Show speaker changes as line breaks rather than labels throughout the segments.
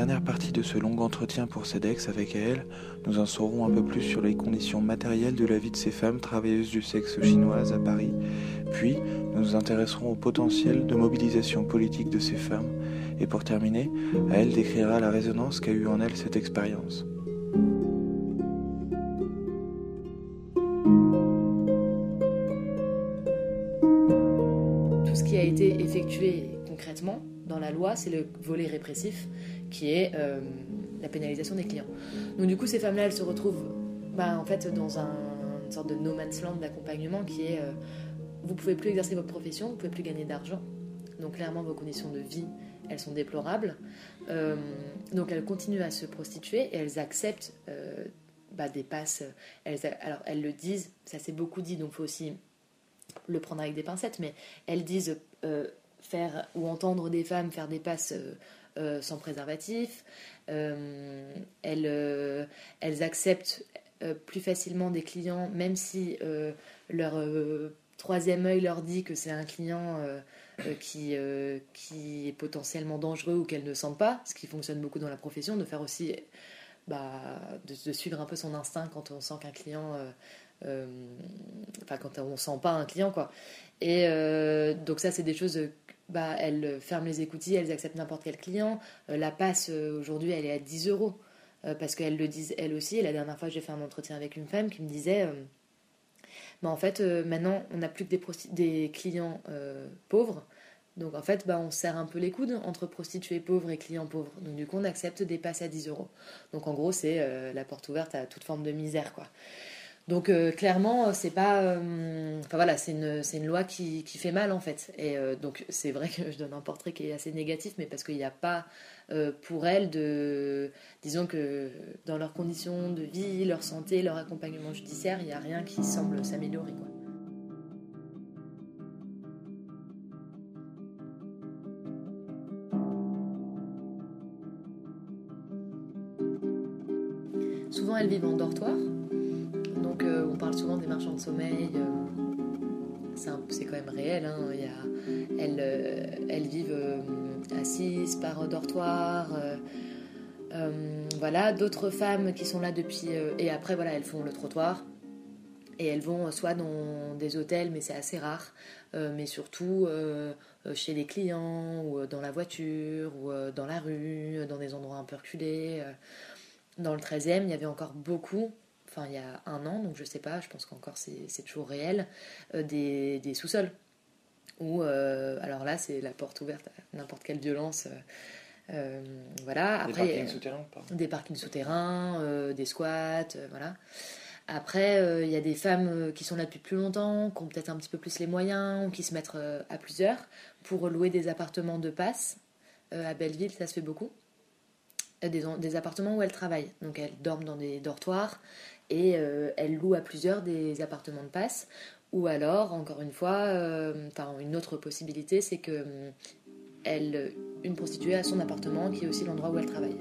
la dernière partie de ce long entretien pour CEDEX avec elle, nous en saurons un peu plus sur les conditions matérielles de la vie de ces femmes travailleuses du sexe chinoises à Paris. Puis, nous nous intéresserons au potentiel de mobilisation politique de ces femmes. Et pour terminer, à elle décrira la résonance qu'a eue en elle cette expérience.
Tout ce qui a été effectué concrètement dans la loi, c'est le volet répressif qui est euh, la pénalisation des clients. Donc du coup, ces femmes-là, elles se retrouvent bah, en fait dans un, une sorte de no man's land d'accompagnement qui est euh, vous pouvez plus exercer votre profession, vous pouvez plus gagner d'argent. Donc clairement, vos conditions de vie, elles sont déplorables. Euh, donc elles continuent à se prostituer et elles acceptent bah, des passes. Elles, alors elles le disent, ça s'est beaucoup dit, donc faut aussi le prendre avec des pincettes, mais elles disent faire ou entendre des femmes faire des passes euh, euh, sans préservatif. Euh, elles, elles, acceptent plus facilement des clients, même si leur troisième œil leur dit que c'est un client qui, qui est potentiellement dangereux ou qu'elles ne sentent pas, ce qui fonctionne beaucoup dans la profession, de faire aussi, bah, de, suivre un peu son instinct quand on sent qu'un client, enfin quand on sent pas un client quoi. Et donc ça c'est des choses bah, elles ferment les écoutilles, elles acceptent n'importe quel client. Euh, la passe, euh, aujourd'hui, elle est à 10 euros. Euh, parce qu'elles le disent elles aussi. La dernière fois, j'ai fait un entretien avec une femme qui me disait bah, En fait, maintenant, on n'a plus que des, des clients pauvres. Donc en fait, bah, on serre un peu les coudes entre prostituées pauvres et clients pauvres. Donc du coup, on accepte des passes à 10 euros. Donc en gros, c'est la porte ouverte à toute forme de misère. quoi. Donc euh, clairement, c'est pas, euh, voilà, c'est une, une, loi qui, qui, fait mal en fait. Et euh, donc c'est vrai que je donne un portrait qui est assez négatif, mais parce qu'il n'y a pas pour elles de, disons que dans leurs conditions de vie, leur santé, leur accompagnement judiciaire, il n'y a rien qui semble s'améliorer quoi. Souvent, elles vivent en dortoir on parle souvent des marchands de sommeil. Euh, c'est quand même réel. Hein. Euh, elles, vivent euh, assises par dortoir. voilà, d'autres femmes qui sont là depuis. et après, voilà, elles font le trottoir. Et elles vont soit dans des hôtels, mais c'est assez rare, mais surtout chez les clients, ou dans la voiture, ou dans la rue, dans des endroits un peu reculés. Dans le 13e, il y avait encore beaucoup enfin il y a un an, donc je sais pas, je pense qu'encore c'est toujours réel, euh, des, des sous-sols. Où, euh, alors là, c'est la porte ouverte à n'importe quelle violence. Euh, voilà. Après,
des parkings souterrains
Des parkings souterrains, des squats, voilà. Après, il y a des femmes qui sont là depuis plus longtemps, qui ont peut-être un petit peu plus les moyens, ou qui se mettent à plusieurs pour louer des appartements de passe. à Belleville, ça se fait beaucoup. Des, des, appartements où elles travaillent. Donc elles dorment dans des dortoirs, et euh, elle loue à plusieurs des appartements de passe. Ou alors, encore une fois, euh, une autre possibilité, c'est que euh, une prostituée a son appartement qui est aussi l'endroit où elle travaille.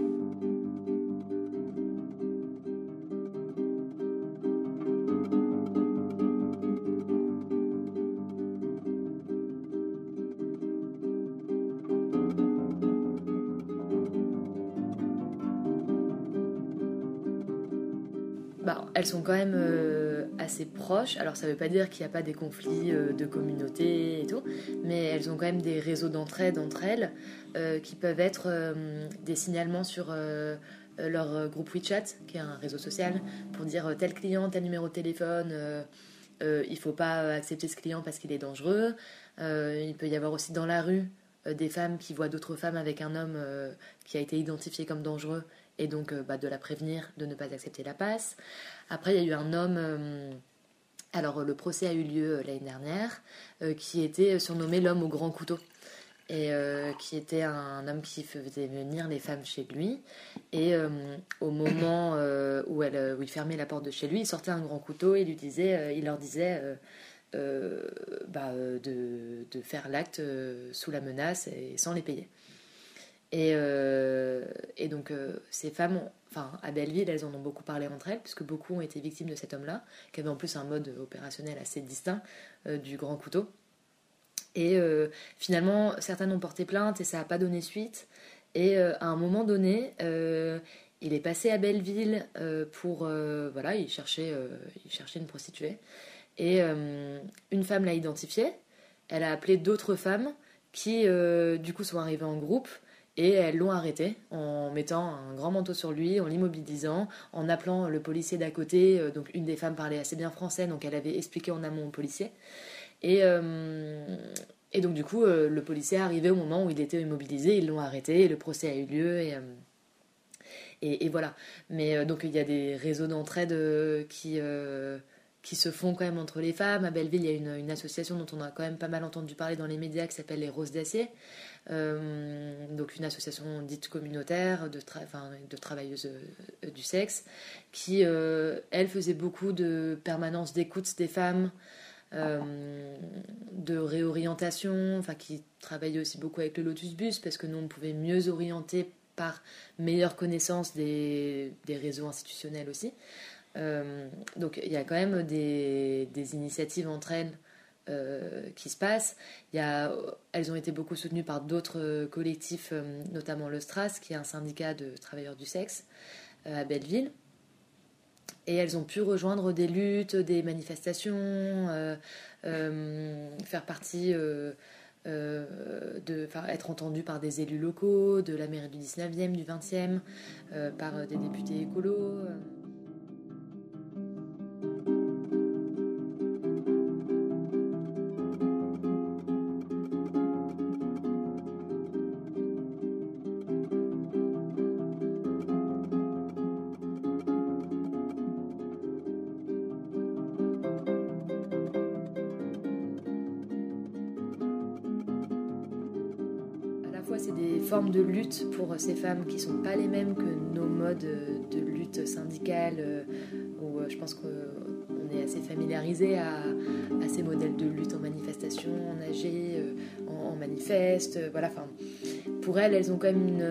Elles sont quand même euh, assez proches. Alors ça ne veut pas dire qu'il n'y a pas des conflits euh, de communauté et tout, mais elles ont quand même des réseaux d'entraide entre elles euh, qui peuvent être des signalements sur leur groupe WeChat, qui est un réseau social, pour dire tel client, tel numéro de téléphone. il ne faut pas accepter ce client parce qu'il est dangereux. il peut y avoir aussi dans la rue des femmes qui voient d'autres femmes avec un homme qui a été identifié comme dangereux et donc bah, de la prévenir de ne pas accepter la passe. Après, il y a eu un homme. Euh, alors, le procès a eu lieu euh, l'année dernière, euh, qui était surnommé l'homme au grand couteau. Et qui était un homme qui faisait venir les femmes chez lui. Et au moment où, il fermait la porte de chez lui, il sortait un grand couteau et lui disait, il leur disait bah, de, faire l'acte sous la menace et sans les payer. Et, et donc, ces femmes enfin à Belleville, elles en ont beaucoup parlé entre elles, puisque beaucoup ont été victimes de cet homme-là, qui avait en plus un mode opérationnel assez distinct euh, du grand couteau. Et euh, finalement, certaines ont porté plainte et ça n'a pas donné suite. Et à un moment donné, il est passé à Belleville pour voilà, il cherchait, il cherchait une prostituée. Et une femme l'a identifié. Elle a appelé d'autres femmes qui, du coup, sont arrivées en groupe et elles l'ont arrêté en mettant un grand manteau sur lui, en l'immobilisant, en appelant le policier d'à côté. Euh, donc une des femmes parlait assez bien français, donc elle avait expliqué en amont au policier. Et, euh, et donc du coup, euh, le policier est arrivé au moment où il était immobilisé, ils l'ont arrêté, et le procès a eu lieu. Et, voilà. Mais donc il y a des réseaux d'entraide qui qui se font quand même entre les femmes. À Belleville, il y a une, une, association dont on a quand même pas mal entendu parler dans les médias qui s'appelle les Roses d'Acier, euh, donc une association dite communautaire de, travailleuses euh, du sexe, qui, euh, elle, faisait beaucoup de permanence d'écoute des femmes, de réorientation, enfin qui travaillait aussi beaucoup avec le Lotus Bus, parce que nous, on pouvait mieux orienter par meilleure connaissance des, des réseaux institutionnels aussi. donc il y a quand même des, des initiatives entre elles qui se passe. Elles ont été beaucoup soutenues par d'autres collectifs, euh, notamment le STRAS, qui est un syndicat de travailleurs du sexe euh, à Belleville. Et elles ont pu rejoindre des luttes, des manifestations, faire partie, de, être entendues par des élus locaux, de la mairie du 19e, du 20e, par des députés écolos. Forme de lutte pour ces femmes qui sont pas les mêmes que nos modes de lutte syndicale, euh, où euh, je pense qu'on est assez familiarisé à, ces modèles de lutte en manifestation, en AG, euh, en, manifeste. Voilà, enfin, pour elles, elles ont quand même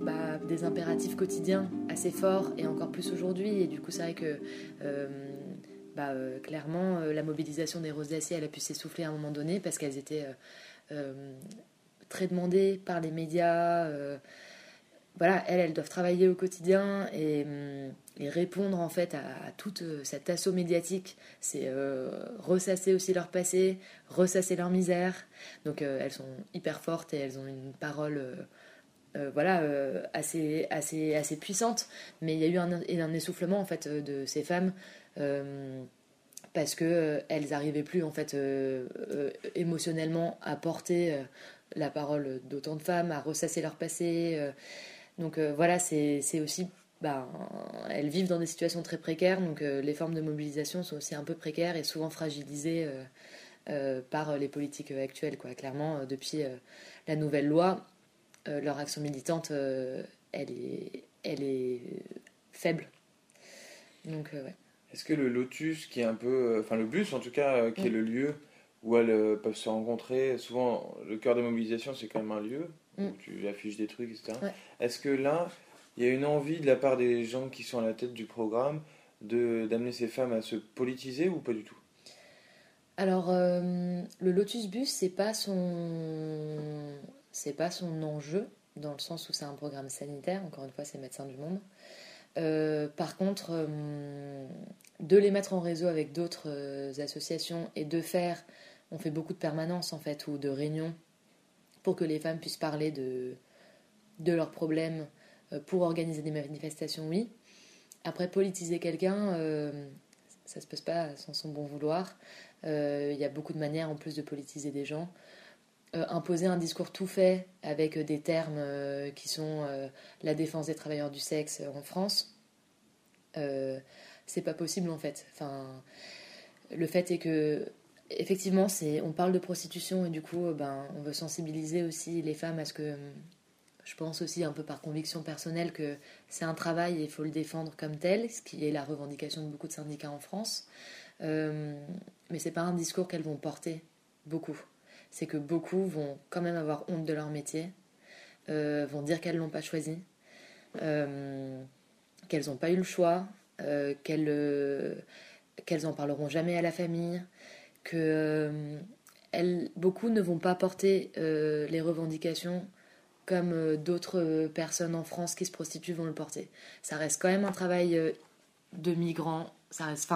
bah, des impératifs quotidiens assez forts et encore plus aujourd'hui. Et du coup, c'est vrai que bah, clairement, la mobilisation des roses d'acier, elle a pu s'essouffler à un moment donné parce qu'elles étaient très demandées par les médias. Euh, voilà, elles, elles doivent travailler au quotidien et, hum, répondre en fait à, toute euh, cet assaut médiatique. C'est euh, ressasser aussi leur passé, ressasser leur misère. Donc elles sont hyper fortes et elles ont une parole voilà, assez, assez, assez puissante. Mais il y a eu un, un essoufflement en fait de ces femmes parce que elles n'arrivaient plus en fait émotionnellement à porter la parole d'autant de femmes, à ressasser leur passé. Euh. donc euh, voilà, c'est aussi bah, elles vivent dans des situations très précaires, donc euh, les formes de mobilisation sont aussi un peu précaires et souvent fragilisées par les politiques actuelles. Quoi. Clairement, depuis la nouvelle loi, leur action militante, elle, est, elle est faible. Donc, ouais.
Est-ce que le Lotus, qui est un peu. Enfin, le bus en tout cas, qui est le lieu où elles euh, peuvent se rencontrer. Souvent, le cœur de mobilisation, c'est quand même un lieu où mm. tu affiches des trucs, etc. Est-ce que là, il y a une envie de la part des gens qui sont à la tête du programme de d'amener ces femmes à se politiser ou pas du tout?
Alors, euh, le Lotus Bus, c'est pas son, c'est pas son enjeu dans le sens où c'est un programme sanitaire. Encore une fois, c'est Médecins du Monde. Euh, par contre, de les mettre en réseau avec d'autres associations et de faire on fait beaucoup de permanences en fait ou de réunions pour que les femmes puissent parler de, de leurs problèmes euh, pour organiser des manifestations, oui. Après, politiser quelqu'un, euh, ça se passe pas sans son bon vouloir. Euh, il y a beaucoup de manières en plus de politiser des gens. imposer un discours tout fait avec des termes qui sont la défense des travailleurs du sexe en France, c'est pas possible en fait. Enfin, le fait est que effectivement, c'est, on parle de prostitution et du coup, euh, ben, on veut sensibiliser aussi les femmes à ce que je pense aussi un peu par conviction personnelle que c'est un travail et il faut le défendre comme tel, ce qui est la revendication de beaucoup de syndicats en France. Euh, mais c'est pas un discours qu'elles vont porter beaucoup. C'est que beaucoup vont quand même avoir honte de leur métier, euh, vont dire qu'elles l'ont pas choisi, euh, qu'elles n'ont pas eu le choix, qu'elles qu'elles en parleront jamais à la famille, que euh, beaucoup ne vont pas porter euh, les revendications comme d'autres personnes en France qui se prostituent vont le porter. Ça reste quand même un travail de migrants. Ça reste,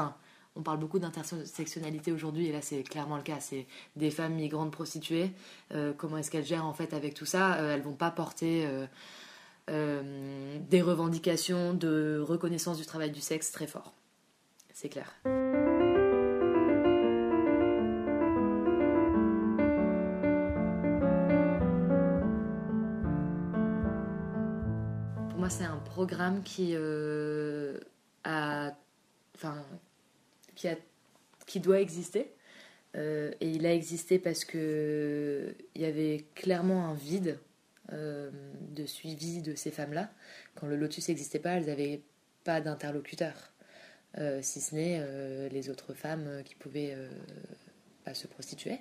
on parle beaucoup d'intersectionnalité aujourd'hui et là c'est clairement le cas. C'est des femmes migrantes prostituées. Euh, comment est-ce qu'elles gèrent en fait avec tout ça? Euh, Elles vont pas porter euh, des revendications de reconnaissance du travail du sexe très fort. C'est clair. Moi c'est un programme qui a enfin qui, doit exister. Euh, et il a existé parce que il y avait clairement un vide euh, de suivi de ces femmes-là. Quand le Lotus n'existait pas, elles n'avaient pas d'interlocuteur, euh, si ce n'est les autres femmes qui pouvaient pas se prostituer.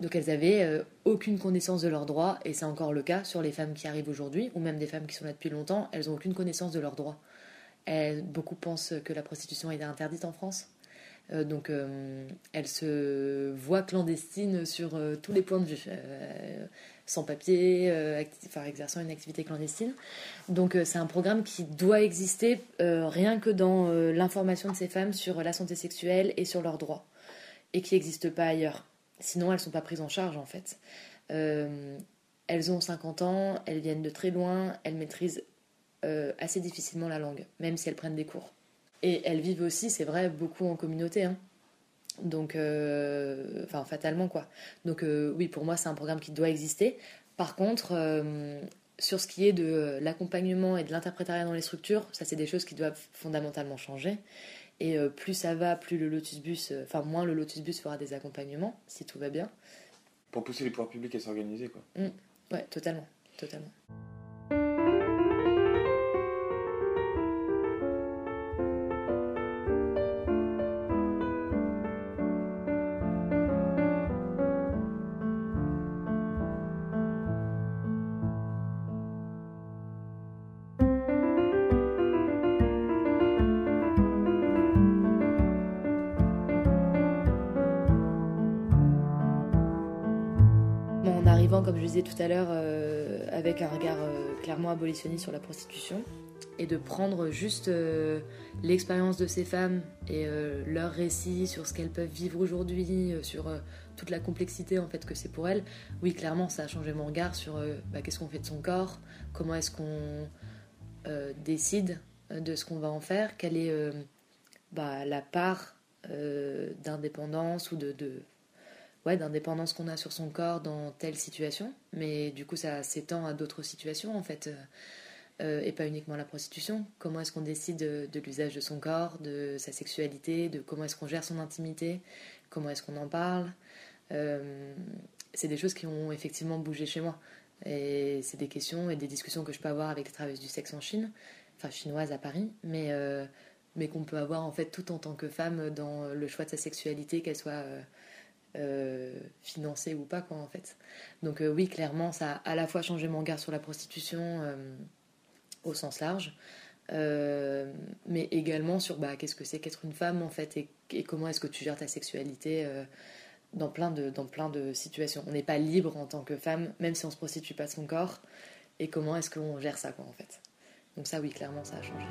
Donc elles avaient aucune connaissance de leurs droits, et c'est encore le cas sur les femmes qui arrivent aujourd'hui, ou même des femmes qui sont là depuis longtemps, elles n'ont aucune connaissance de leurs droits. beaucoup pensent que la prostitution est interdite en France, euh, donc, euh, elle se voit clandestine sur euh, tous les points de vue, sans papier, enfin, exerçant une activité clandestine. Donc, c'est un programme qui doit exister rien que dans l'information de ces femmes sur la santé sexuelle et sur leurs droits, et qui n'existe pas ailleurs. Sinon, elles ne sont pas prises en charge, en fait. elles ont 50 ans, elles viennent de très loin, elles maîtrisent assez difficilement la langue, même si elles prennent des cours. Et elles vivent aussi, c'est vrai, beaucoup en communauté. Hein. Donc, euh, enfin, fatalement, quoi. Donc, euh, oui, pour moi, c'est un programme qui doit exister. Par contre, euh, sur ce qui est de l'accompagnement et de l'interprétariat dans les structures, ça, c'est des choses qui doivent fondamentalement changer. Et plus ça va, plus le Lotus Bus, enfin, moins le Lotus Bus fera des accompagnements, si tout va bien.
Pour pousser les pouvoirs publics à s'organiser, quoi.
Mmh. Ouais, totalement. Totalement. Comme je disais tout à l'heure, euh, avec un regard euh, clairement abolitionniste sur la prostitution, et de prendre juste euh, l'expérience de ces femmes et leur récit sur ce qu'elles peuvent vivre aujourd'hui, sur toute la complexité en fait que c'est pour elles. Oui, clairement, ça a changé mon regard sur bah, qu'est-ce qu'on fait de son corps, comment est-ce qu'on décide de ce qu'on va en faire, quelle est bah, la part d'indépendance ou de ouais, d'indépendance qu'on a sur son corps dans telle situation, mais du coup ça s'étend à d'autres situations en fait, euh, euh, et pas uniquement la prostitution. Comment est-ce qu'on décide de, l'usage de son corps, de sa sexualité, de comment est-ce qu'on gère son intimité, comment est-ce qu'on en parle. Euh, c'est des choses qui ont effectivement bougé chez moi. Et c'est des questions et des discussions que je peux avoir avec les travailleuses du sexe en Chine, enfin chinoise à Paris, mais, mais qu'on peut avoir en fait tout en tant que femme dans le choix de sa sexualité, qu'elle soit euh, financé ou pas quoi en fait. Donc euh, oui clairement ça a à la fois changé mon regard sur la prostitution euh, au sens large, mais également sur bah, qu'est-ce que c'est qu'être une femme en fait et, comment est-ce que tu gères ta sexualité dans plein de dans plein de situations. On n'est pas libre en tant que femme même si on se prostitue pas son corps et comment est-ce qu'on gère ça quoi en fait. Donc ça oui clairement ça a changé.